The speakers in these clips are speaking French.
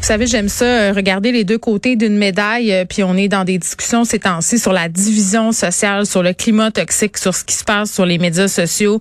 Vous savez, j'aime ça, euh, regarder les deux côtés d'une médaille, euh, puis on est dans des discussions ces temps-ci sur la division sociale, sur le climat toxique, sur ce qui se passe sur les médias sociaux.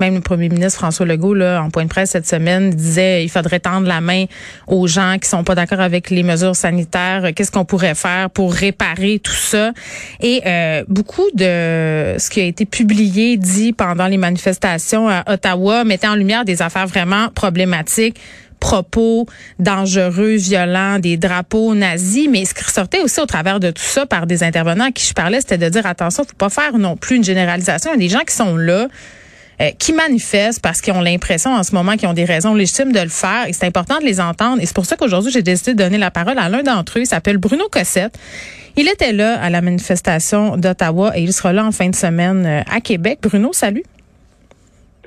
Même le premier ministre François Legault, là, en point de presse cette semaine, disait il faudrait tendre la main aux gens qui sont pas d'accord avec les mesures sanitaires. Qu'est-ce qu'on pourrait faire pour réparer tout ça? Et euh, beaucoup de ce qui a été publié, dit pendant les manifestations à Ottawa, mettait en lumière des affaires vraiment problématiques propos dangereux, violents, des drapeaux nazis, mais ce qui ressortait aussi au travers de tout ça par des intervenants à qui je parlais, c'était de dire attention, faut pas faire non plus une généralisation. Il y a des gens qui sont là, euh, qui manifestent parce qu'ils ont l'impression en ce moment qu'ils ont des raisons légitimes de le faire et c'est important de les entendre. Et c'est pour ça qu'aujourd'hui, j'ai décidé de donner la parole à l'un d'entre eux. Il s'appelle Bruno Cossette. Il était là à la manifestation d'Ottawa et il sera là en fin de semaine euh, à Québec. Bruno, salut.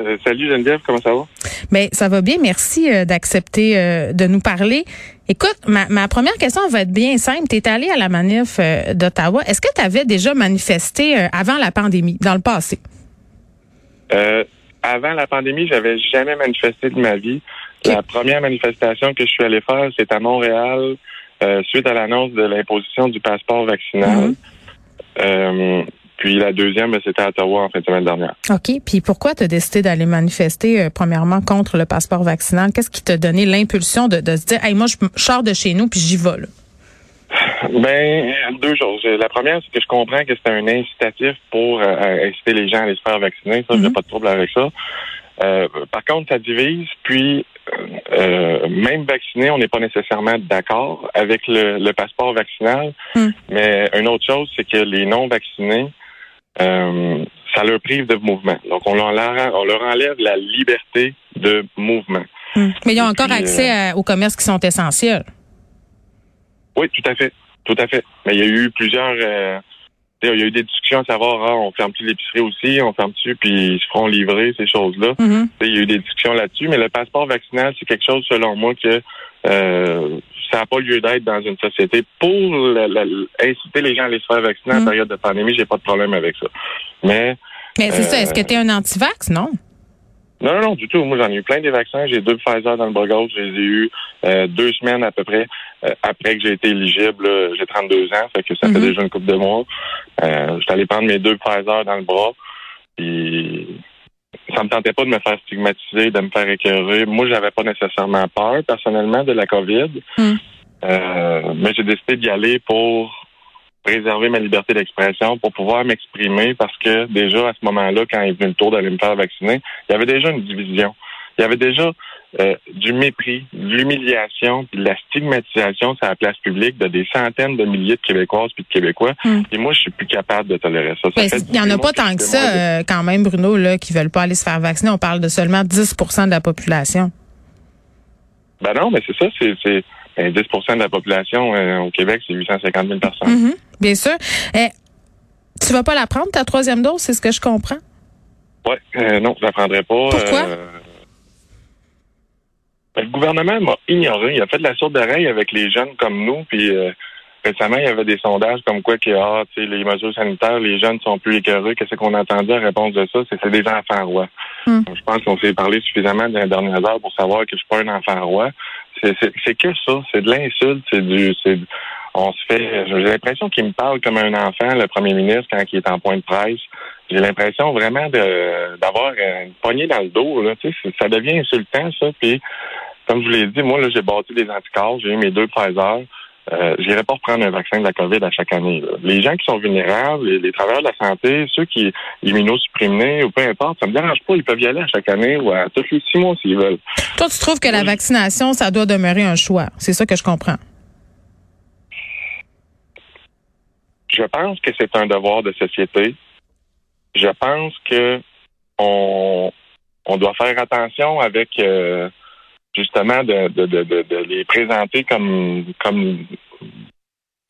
Euh, salut Geneviève, comment ça va? Bien, ça va bien. Merci euh, d'accepter euh, de nous parler. Écoute, ma, première question va être bien simple. Tu es allé à la manif d'Ottawa. Est-ce que tu avais déjà manifesté avant la pandémie, dans le passé? avant la pandémie, j'avais jamais manifesté de ma vie. La première manifestation que je suis allé faire, c'est à Montréal, suite à l'annonce de l'imposition du passeport vaccinal. Mm-hmm. Puis la deuxième, c'était à Ottawa en fin de semaine dernière. OK. Puis pourquoi tu as décidé d'aller manifester, euh, premièrement, contre le passeport vaccinal? Qu'est-ce qui t'a donné l'impulsion de, se dire, hey, moi, je sors de chez nous puis j'y vais, là? Ben, deux choses. La première, c'est que je comprends que c'est un incitatif pour euh, inciter les gens à aller se faire vacciner. Ça, j'ai mm-hmm. pas de trouble avec ça. Euh, par contre, ça divise. Puis, même vacciné, on n'est pas nécessairement d'accord avec le, passeport vaccinal. Mm. Mais une autre chose, c'est que les non vaccinés euh, ça leur prive de mouvement. Donc, on leur, on leur enlève la liberté de mouvement. Hmm. Mais ils ont encore accès euh, aux commerces qui sont essentiels. Oui, tout à fait. Tout à fait. Mais il y a eu plusieurs... Euh, il y a eu des discussions à savoir, ah, on ferme-tu l'épicerie aussi, on ferme-tu, puis ils se feront livrer, ces choses-là. Mm-hmm. Il y a eu des discussions là-dessus, mais le passeport vaccinal, c'est quelque chose, selon moi, que euh, ça n'a pas lieu d'être dans une société. Pour inciter les gens à aller se faire vacciner en mm. période de pandémie, j'ai pas de problème avec ça. Mais. Mais c'est ça. Est-ce que tu es un anti-vax, non? Non, non, non, du tout. Moi, j'en ai eu plein des vaccins. J'ai deux Pfizer dans le bras gauche. Je les ai eu euh, deux semaines à peu près euh, après que j'ai été éligible. J'ai 32 ans, fait que ça fait mm-hmm. déjà une couple de mois. Euh, J'étais allé prendre mes deux Pfizer dans le bras. Puis ça me tentait pas de me faire stigmatiser, de me faire écœurer. Moi, j'avais pas nécessairement peur, personnellement, de la COVID. Hmm. Euh, mais j'ai décidé d'y aller pour préserver ma liberté d'expression, pour pouvoir m'exprimer, parce que déjà, à ce moment-là, quand il est venu le tour d'aller me faire vacciner, il y avait déjà une division. Il y avait déjà euh, du mépris, de l'humiliation, de la stigmatisation sur la place publique de des centaines de milliers de Québécoises puis de Québécois. Hmm. Et moi, je suis plus capable de tolérer ça. Ben, il n'y en a pas tant que ça, euh, quand même, Bruno, là, qui veulent pas aller se faire vacciner. On parle de seulement 10% de la population. Ben non, mais c'est ça, c'est 10% ben, de la population euh, au Québec, c'est 850 000 personnes. Mm-hmm. bien sûr. Eh, tu vas pas la prendre, ta troisième dose, c'est ce que je comprends? Oui, non, je la prendrai pas. Pourquoi? Ben, le gouvernement m'a ignoré. Il a fait de la sourde d'oreille avec les jeunes comme nous. Puis euh, récemment, il y avait des sondages comme quoi que ah, les mesures sanitaires, les jeunes sont plus écœurés. Qu'est-ce qu'on entendait à réponse de ça? C'est des enfants rois. Hmm. Je pense qu'on s'est parlé suffisamment dans les dernières heures pour savoir que je suis pas un enfant roi. C'est que ça. C'est de l'insulte. C'est du. On se fait. J'ai l'impression qu'il me parle comme un enfant, le premier ministre, quand il est en point de presse j'ai l'impression vraiment de d'avoir une poignée dans le dos. Là, ça devient insultant, ça. Puis, comme je vous l'ai dit, moi, là, j'ai bâti des anticorps, j'ai eu mes deux Pfizer. Euh, j'irai pas reprendre un vaccin de la COVID à chaque année. Les gens qui sont vulnérables, les, travailleurs de la santé, ceux qui immunosupprimés ou peu importe, ça me dérange pas, ils peuvent y aller à chaque année ou à tous les six mois s'ils veulent. Toi, tu trouves que la vaccination, ça doit demeurer un choix. C'est ça que je comprends. Je pense que c'est un devoir de société je pense que on, on doit faire attention avec euh, justement de, de, de, de, les présenter comme comme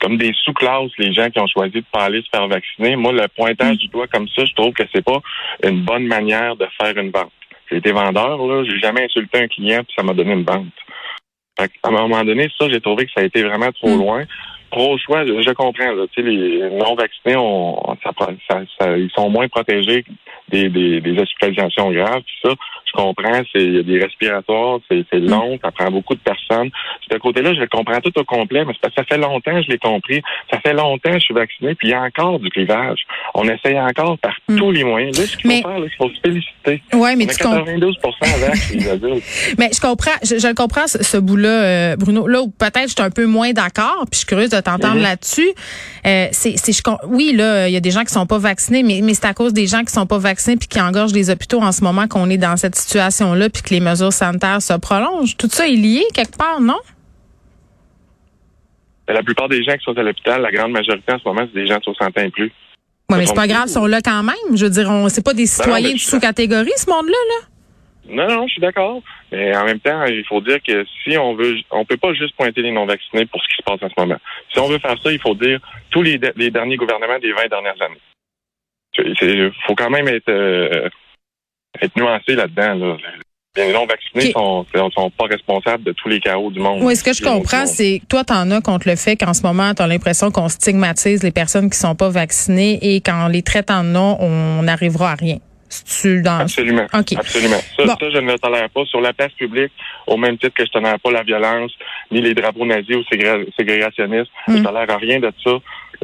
comme des sous-classes, les gens qui ont choisi de pas aller se faire vacciner. Moi, le pointage du doigt comme ça, je trouve que c'est pas une bonne manière de faire une vente. J'ai été vendeur, là, j'ai jamais insulté un client puis ça m'a donné une vente. à un moment donné, ça, j'ai trouvé que ça a été vraiment trop mm. loin. pro-choix, je, je comprends. Là, tu sais, les non-vaccinés, on, ça, ça, ça, ils sont moins protégés des, des, des hospitalisations graves. Puis ça, je comprends, c'est il y a des respiratoires, c'est c'est long, ça prend beaucoup de personnes. Ce côté-là, je le comprends tout au complet, mais c'est parce que ça fait longtemps que je l'ai compris. Ça fait longtemps que je suis vacciné, puis il y a encore du clivage. On essaye encore par Mm. tous les moyens. Là, ce qu'il faut faire, là, il faut se féliciter. Ouais, mais On tu comprends. 92 avec les adultes. Mais je comprends, je, je le comprends ce, ce bout-là, euh, Bruno. Là où peut-être je suis un peu moins d'accord, puis je suis curieuse de t'entendre Mhm. là-dessus. Euh, c'est, c'est, je oui, là, il y a des gens qui sont pas vaccinés, mais, mais c'est à cause des gens qui sont pas vaccinés puis qui engorgent les hôpitaux en ce moment qu'on est dans cette situation-là, puis que les mesures sanitaires se prolongent. Tout ça est lié quelque part, non? Mais La plupart des gens qui sont à l'hôpital, la grande majorité en ce moment, c'est des gens de 60 ans et plus. Ouais, mais c'est pas grave, ils sont là quand même. Je veux dire, on, c'est pas des citoyens mais de sous-catégorie, ce monde-là, là. Non, non, je suis d'accord. Mais en même temps, il faut dire que si on veut, on peut pas juste pointer les non-vaccinés pour ce qui se passe en ce moment. Si on veut faire ça, il faut dire tous les derniers gouvernements des 20 dernières années. Il faut quand même être, euh, être nuancé là-dedans. Là. Les non-vaccinés Ok. sont, sont pas responsables de tous les chaos du monde. Oui, ce que je comprends, c'est que toi, t'en as contre le fait qu'en ce moment, t'as l'impression qu'on stigmatise les personnes qui sont pas vaccinées et qu'en les traitant de non, on n'arrivera à rien. Dans... Absolument. OK. Absolument. Ça, Bon. ça, je ne le tolère pas. Sur la place publique, au même titre que je tolère pas la violence, ni les drapeaux nazis ou ségré- ségrégationnistes, je Mm. tolère rien de ça.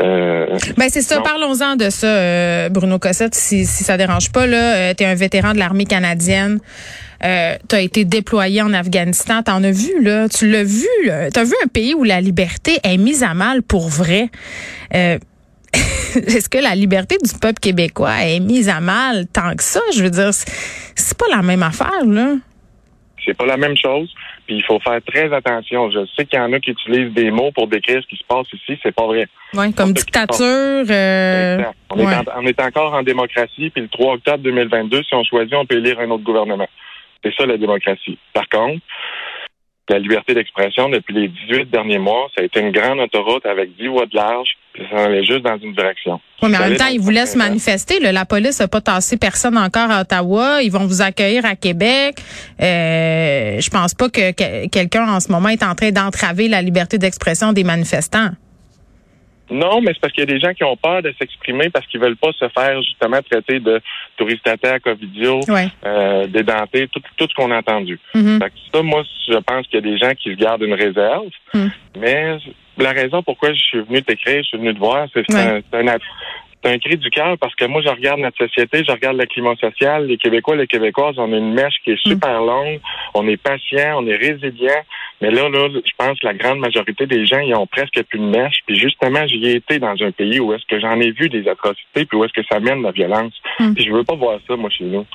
Euh, Ben c'est ça, parlons-en de ça, euh, Bruno Cossette, si, si ça dérange pas. là, tu es un vétéran de l'armée canadienne. Euh, tu as été déployé en Afghanistan. T'en as vu, là. Tu l'as vu, là. Tu as vu un pays où la liberté est mise à mal pour vrai? Euh, Est-ce que la liberté du peuple québécois est mise à mal tant que ça? Je veux dire, c'est pas la même affaire, là. c'est pas la même chose. Puis il faut faire très attention. Je sais qu'il y en a qui utilisent des mots pour décrire ce qui se passe ici. C'est pas vrai. Comme dictature. euh, on, ouais. est en- on est encore en démocratie. Puis le 3 octobre 2022, si on choisit, on peut élire un autre gouvernement. C'est ça la démocratie. Par contre, la liberté d'expression, depuis les 18 derniers mois, ça a été une grande autoroute avec 10 voies de large. Puis ça allait juste dans une direction. Oui, mais en même temps, ils vous laissent manifester. là. La police n'a pas tassé personne encore à Ottawa. Ils vont vous accueillir à Québec. Euh, je pense pas que, que quelqu'un en ce moment est en train d'entraver la liberté d'expression des manifestants. Non, mais c'est parce qu'il y a des gens qui ont peur de s'exprimer parce qu'ils veulent pas se faire justement traiter de touristataire, covidio, Ouais. euh, d'édenté, tout, tout ce qu'on a entendu. Mhm. Fait que ça, moi, je pense qu'il y a des gens qui se gardent une réserve. Mm. Mais la raison pourquoi je suis venu t'écrire, je suis venu te voir, c'est Ouais. un, un, c'est un cri du cœur parce que moi, je regarde notre société, je regarde le climat social. Les Québécois, les Québécoises, on a une mèche qui est super longue. On est patient, on est résilient. Mais là, là, je pense que la grande majorité des gens, ils ont presque plus de mèche. Puis justement, j'y ai été dans un pays où est-ce que j'en ai vu des atrocités, puis où est-ce que ça mène la violence. Mm. Puis je veux pas voir ça, moi, chez nous.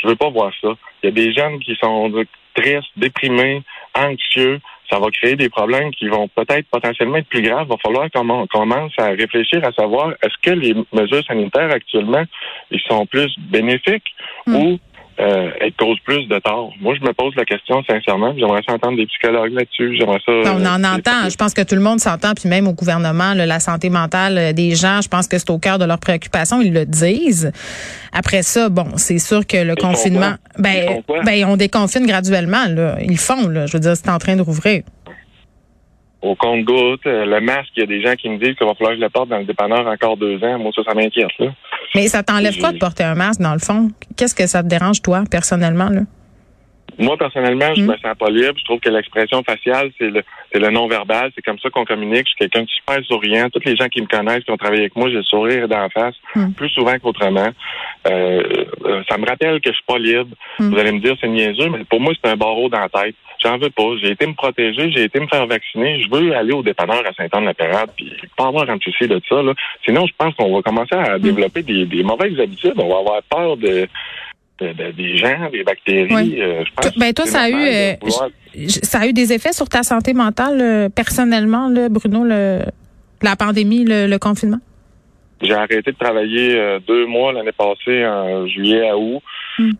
Je veux pas voir ça. Il y a des jeunes qui sont tristes, déprimés, anxieux. Ça va créer des problèmes qui vont peut-être potentiellement être plus graves. Il va falloir qu'on on commence à réfléchir à savoir est-ce que les mesures sanitaires actuellement, ils sont plus bénéfiques Mm. ou euh, elles causent plus de tort. Moi, je me pose la question sincèrement. J'aimerais ça entendre des psychologues là-dessus. J'aimerais ça. On en euh, entend. Je pense que tout le monde s'entend, puis même au gouvernement, là, la santé mentale euh, des gens, je pense que c'est au cœur de leurs préoccupations. Ils le disent. Après ça, bon, c'est sûr que le Ils confinement, ben, ben, on déconfine graduellement. Là. Ils font. Là. Je veux dire, c'est en train de rouvrir. Au compte-goutte, euh, le masque, il y a des gens qui me disent qu'il va falloir que je le porte dans le dépanneur encore deux ans. Moi, ça, ça m'inquiète. là. Mais ça t'enlève quoi de porter un masque, dans le fond? Qu'est-ce que ça te dérange, toi, personnellement? Là? Moi, personnellement, je Mm. me sens pas libre. Je trouve que l'expression faciale, c'est le, c'est le non-verbal. C'est comme ça qu'on communique. Je suis quelqu'un de super souriant. Tous les gens qui me connaissent, qui ont travaillé avec moi, j'ai le sourire d'en face, Mm. plus souvent qu'autrement. Euh, euh, ça me rappelle que je suis pas libre. Mm. Vous allez me dire, c'est niaiseux, mais pour moi, c'est un barreau dans la tête. J'en veux pas. J'ai été me protéger, j'ai été me faire vacciner. Je veux aller au dépanneur à Saint-Anne-la-Pérade, puis pas avoir un souci de ça. Là. Sinon, je pense qu'on va commencer à développer des, des mauvaises habitudes. On va avoir peur de, de- de- des gens, des bactéries. Oui. Euh, je pense ben, toi, ça a eu, euh, Ça a eu des effets sur ta santé mentale, euh, personnellement, là, Bruno, le, la pandémie, le, le confinement? J'ai arrêté de travailler deux mois l'année passée, en juillet à août. Mm.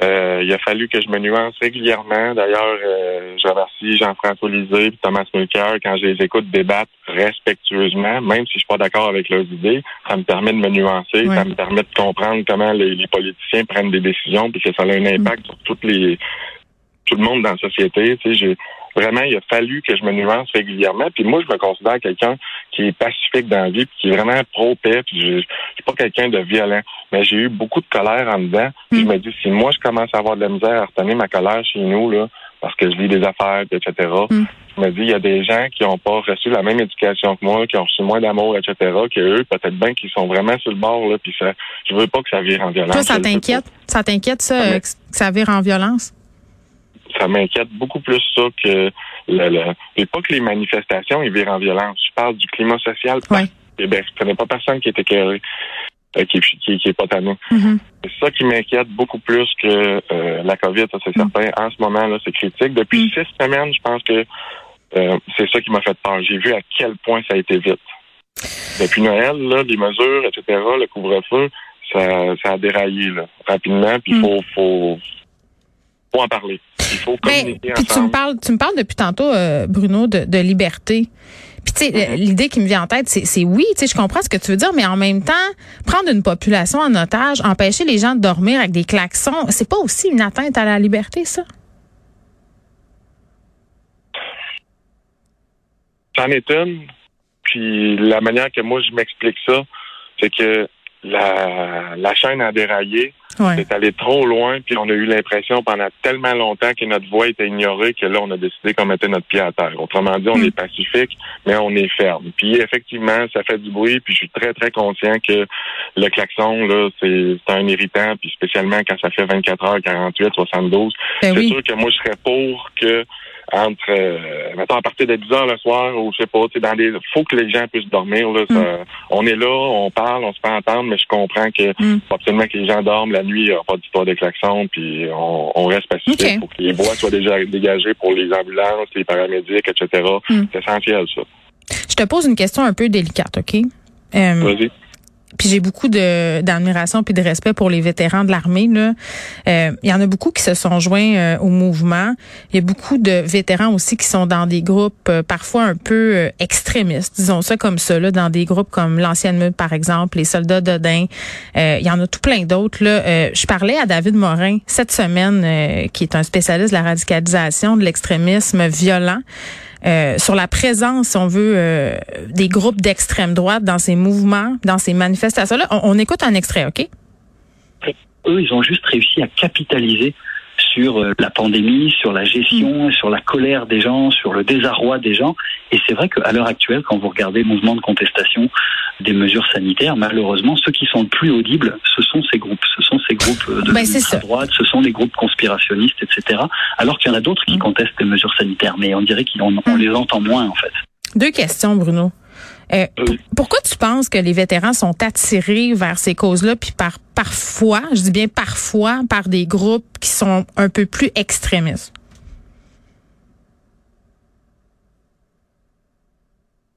Euh, il a fallu que je me nuance régulièrement. D'ailleurs, euh, je remercie Jean-François Lisée et Thomas Mulcair quand je les écoute débattre respectueusement, même si je suis pas d'accord avec leurs idées. Ça me permet de me nuancer, Ouais. ça me permet de comprendre comment les, les politiciens prennent des décisions, puis que ça a un impact sur toutes les tout le monde dans la société. Tu sais, vraiment, il a fallu que je me nuance régulièrement. Puis moi, je me considère quelqu'un qui est pacifique dans la vie, puis qui est vraiment pro-paix, puis je, je suis pas quelqu'un de violent. Mais j'ai eu beaucoup de colère en dedans. Puis je me dis, si moi, je commence à avoir de la misère à retenir ma colère chez nous, là, parce que je lis des affaires, etc. Je me dis, il y a des gens qui n'ont pas reçu la même éducation que moi, qui ont reçu moins d'amour, etc., que eux, peut-être bien qu'ils sont vraiment sur le bord, là, puis ça, je veux pas que ça vire en violence. Toi, ça t'inquiète? Ça t'inquiète, ça, euh, que ça vire en violence? Ça m'inquiète beaucoup plus ça que le, le et pas que les manifestations ils virent en violence. Je parle du climat social. Ouais. Eh ben, je connais pas personne qui est écœuré, euh, qui, qui, qui est pas tanné. Mhm. C'est ça qui m'inquiète beaucoup plus que euh, la COVID, ça c'est certain. En ce moment, là, c'est critique. Depuis Mm. six semaines, je pense que euh, c'est ça qui m'a fait peur. J'ai vu à quel point ça a été vite. Depuis Noël, là, les mesures, etc., le couvre-feu, ça, ça a déraillé là, rapidement. Puis il Mm. faut, faut, faut en parler. Il faut Ben, puis tu me parles, tu me parles depuis tantôt, euh, Bruno, de, de liberté. Puis tu sais, Mm-hmm. euh, l'idée qui me vient en tête, c'est c'est oui, tu sais, je comprends ce que tu veux dire, mais en même temps, prendre une population en otage, empêcher les gens de dormir avec des klaxons, c'est pas aussi une atteinte à la liberté, ça? C'en est une. Puis la manière que moi je m'explique ça, c'est que la, la chaîne a déraillé, Ouais. c'est allé trop loin, puis on a eu l'impression pendant tellement longtemps que notre voix était ignorée que là, on a décidé qu'on mettait notre pied à terre. Autrement dit, on Mm. est pacifique, mais on est ferme. Puis effectivement, ça fait du bruit, puis je suis très, très conscient que le klaxon, là, c'est c'est un irritant, puis spécialement quand ça fait 24 heures, 48, 72. Ben c'est oui. sûr que moi, je serais pour que entre, euh, mettons, à partir de 10 heures le soir, ou je sais pas, tu sais, dans des, faut que les gens puissent dormir, là. ça- on est là, on parle, on se fait entendre, mais je comprends que Mm. faut absolument que les gens dorment la nuit, il n'y a pas d'histoire de klaxon, puis on, on reste pacifique Ok. pour que les voies soient déjà dégagées pour les ambulances, les paramédics, etc. Mm. C'est essentiel, ça. Je te pose une question un peu délicate, OK? Euh, Vas-y. Puis j'ai beaucoup de d'admiration puis de respect pour les vétérans de l'armée là. Euh, Il y en a beaucoup qui se sont joints euh, au mouvement. Il y a beaucoup de vétérans aussi qui sont dans des groupes euh, parfois un peu euh, extrémistes, disons ça comme ça là, dans des groupes comme l'ancienne meute par exemple, les soldats d'Odin. Euh, il y en a tout plein d'autres là. Euh, je parlais à David Morin cette semaine, qui est un spécialiste de la radicalisation, de l'extrémisme violent. Euh, sur la présence, on veut, euh, des groupes d'extrême droite dans ces mouvements, dans ces manifestations-là. On, on écoute un extrait, OK? eux, ils ont juste réussi à capitaliser sur euh, la pandémie, sur la gestion, sur la colère des gens, sur le désarroi des gens. Et c'est vrai qu'à l'heure actuelle, quand vous regardez le mouvement de contestation des mesures sanitaires, malheureusement, ceux qui sont le plus audibles, ce sont ces groupes. Ce sont ces groupes euh, de ça. droite, ce sont les groupes conspirationnistes, etc. Alors qu'il y en a d'autres qui contestent les mesures sanitaires, mais on dirait qu'on on les entend moins, en fait. Deux questions, Bruno. Euh, p- Pourquoi tu penses que les vétérans sont attirés vers ces causes-là, puis par parfois, je dis bien parfois, par des groupes qui sont un peu plus extrémistes?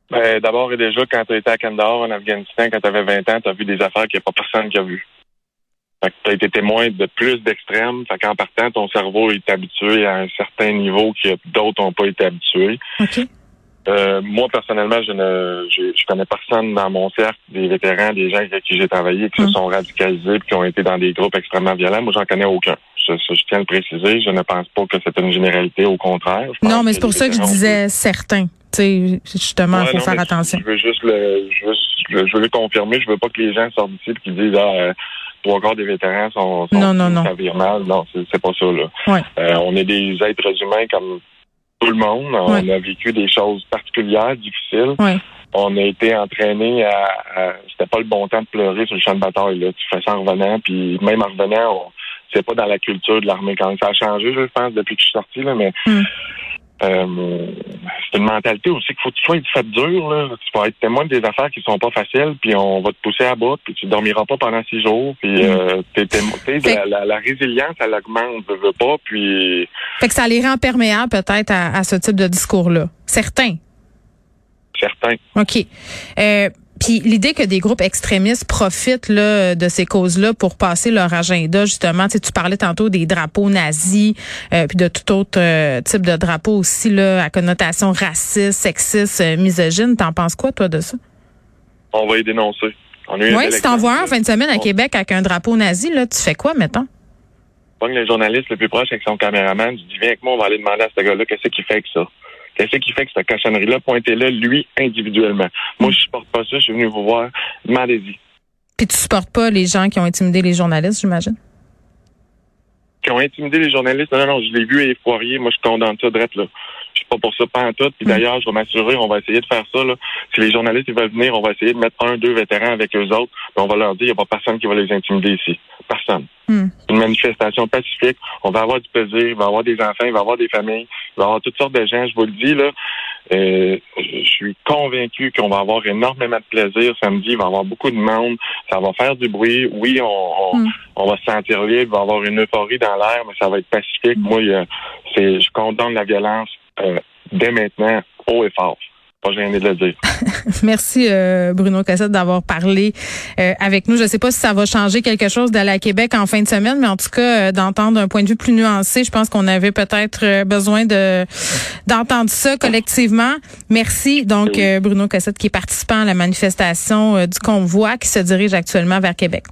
Ben, D'abord et déjà, quand tu été à Kandahar, en Afghanistan, quand tu avais 20 ans, tu as vu des affaires qu'il n'y a pas personne qui a vues. Tu as été témoin de plus d'extrêmes. Fait qu'en partant, ton cerveau est habitué à un certain niveau que d'autres n'ont pas été habitués. OK. Euh, moi, personnellement, je ne je, je connais personne dans mon cercle, des vétérans, des gens avec qui j'ai travaillé, qui Mm. se sont radicalisés qui ont été dans des groupes extrêmement violents. Moi, j'en connais aucun. Je, je- je tiens à le préciser. Je ne pense pas que c'est une généralité, au contraire. Non, mais c'est pour ça que je disais certains. Tu sais, justement, il Ouais, faut non, faire attention. Je veux juste le, je veux, je veux le confirmer. Je veux pas que les gens sortent d'ici et qu'ils disent ah euh, trois quarts des vétérans sont, sont Non, non, non. mal. Non, c'est c'est pas ça là. Ouais. Euh, on est des êtres humains comme tout le monde. On a vécu des choses particulières, difficiles. Ouais. On a été entraînés à, à- c'était pas le bon temps de pleurer sur le champ de bataille. Là. Tu fais ça en revenant, puis même en revenant, on- c'est pas dans la culture de l'armée quand ça a changé, je pense, depuis que je suis sorti, là, mais Mm. Euh, c'est une mentalité aussi qu'il faut que tu sois fait dur. Là. Tu vas être témoin des affaires qui sont pas faciles, puis on va te pousser à bout, puis tu dormiras pas pendant six jours, puis euh, t'es la, la, la résilience, elle augmente, je veux pas, puis Fait que ça les rend perméables peut-être à, à ce type de discours-là. Certains. certains. OK. Euh, puis l'idée que des groupes extrémistes profitent là, de ces causes-là pour passer leur agenda, justement, tu, sais, tu parlais tantôt des drapeaux nazis, euh, puis de tout autre euh, type de drapeaux aussi là, à connotation raciste, sexiste, euh, misogyne. T'en penses quoi, toi, de ça? On va les dénoncer. On Oui, si t'en vois un en fin de semaine à Québec avec un drapeau nazi, là, tu fais quoi, mettons? pogne le journaliste le plus proche avec son caméraman, je dis, viens avec moi, on va aller demander à ce gars-là qu'est-ce qu'il fait avec ça. Qu'est-ce qui fait que cette cochonnerie-là, pointez-le, lui, individuellement. Moi, je supporte pas ça, je suis venu vous voir, demandez-y. Puis tu supportes pas les gens qui ont intimidé les journalistes, j'imagine? Qui ont intimidé les journalistes? Non, non, je l'ai vu et foirier. Moi, je condamne ça direct, là. Je suis pas pour ça, pas en tout. Puis mm. d'ailleurs, je vais m'assurer, on va essayer de faire ça, là. Si les journalistes ils veulent venir, on va essayer de mettre un, deux vétérans avec eux autres. on va leur dire, il n'y a pas personne qui va les intimider ici. Personne. Hmm. Une manifestation pacifique. On va avoir du plaisir, il va y avoir des enfants, il va y avoir des familles, il va y avoir toutes sortes de gens. Je vous le dis, là. Euh, je suis convaincu qu'on va avoir énormément de plaisir samedi. Il va y avoir beaucoup de monde. Ça va faire du bruit. Oui, on, hmm. on, va se sentir libre. Il va y avoir une euphorie dans l'air, mais ça va être pacifique. Hmm. Moi, c'est, je condamne la violence euh, dès maintenant, haut et fort pas gêné de le dire. Merci euh, Bruno Cassette d'avoir parlé euh, avec nous. Je ne sais pas si ça va changer quelque chose d'aller à Québec en fin de semaine, mais en tout cas euh, d'entendre un point de vue plus nuancé, je pense qu'on avait peut-être besoin de d'entendre ça collectivement. Merci donc Bruno Cassette qui est participant à la manifestation du convoi qui se dirige actuellement vers Québec.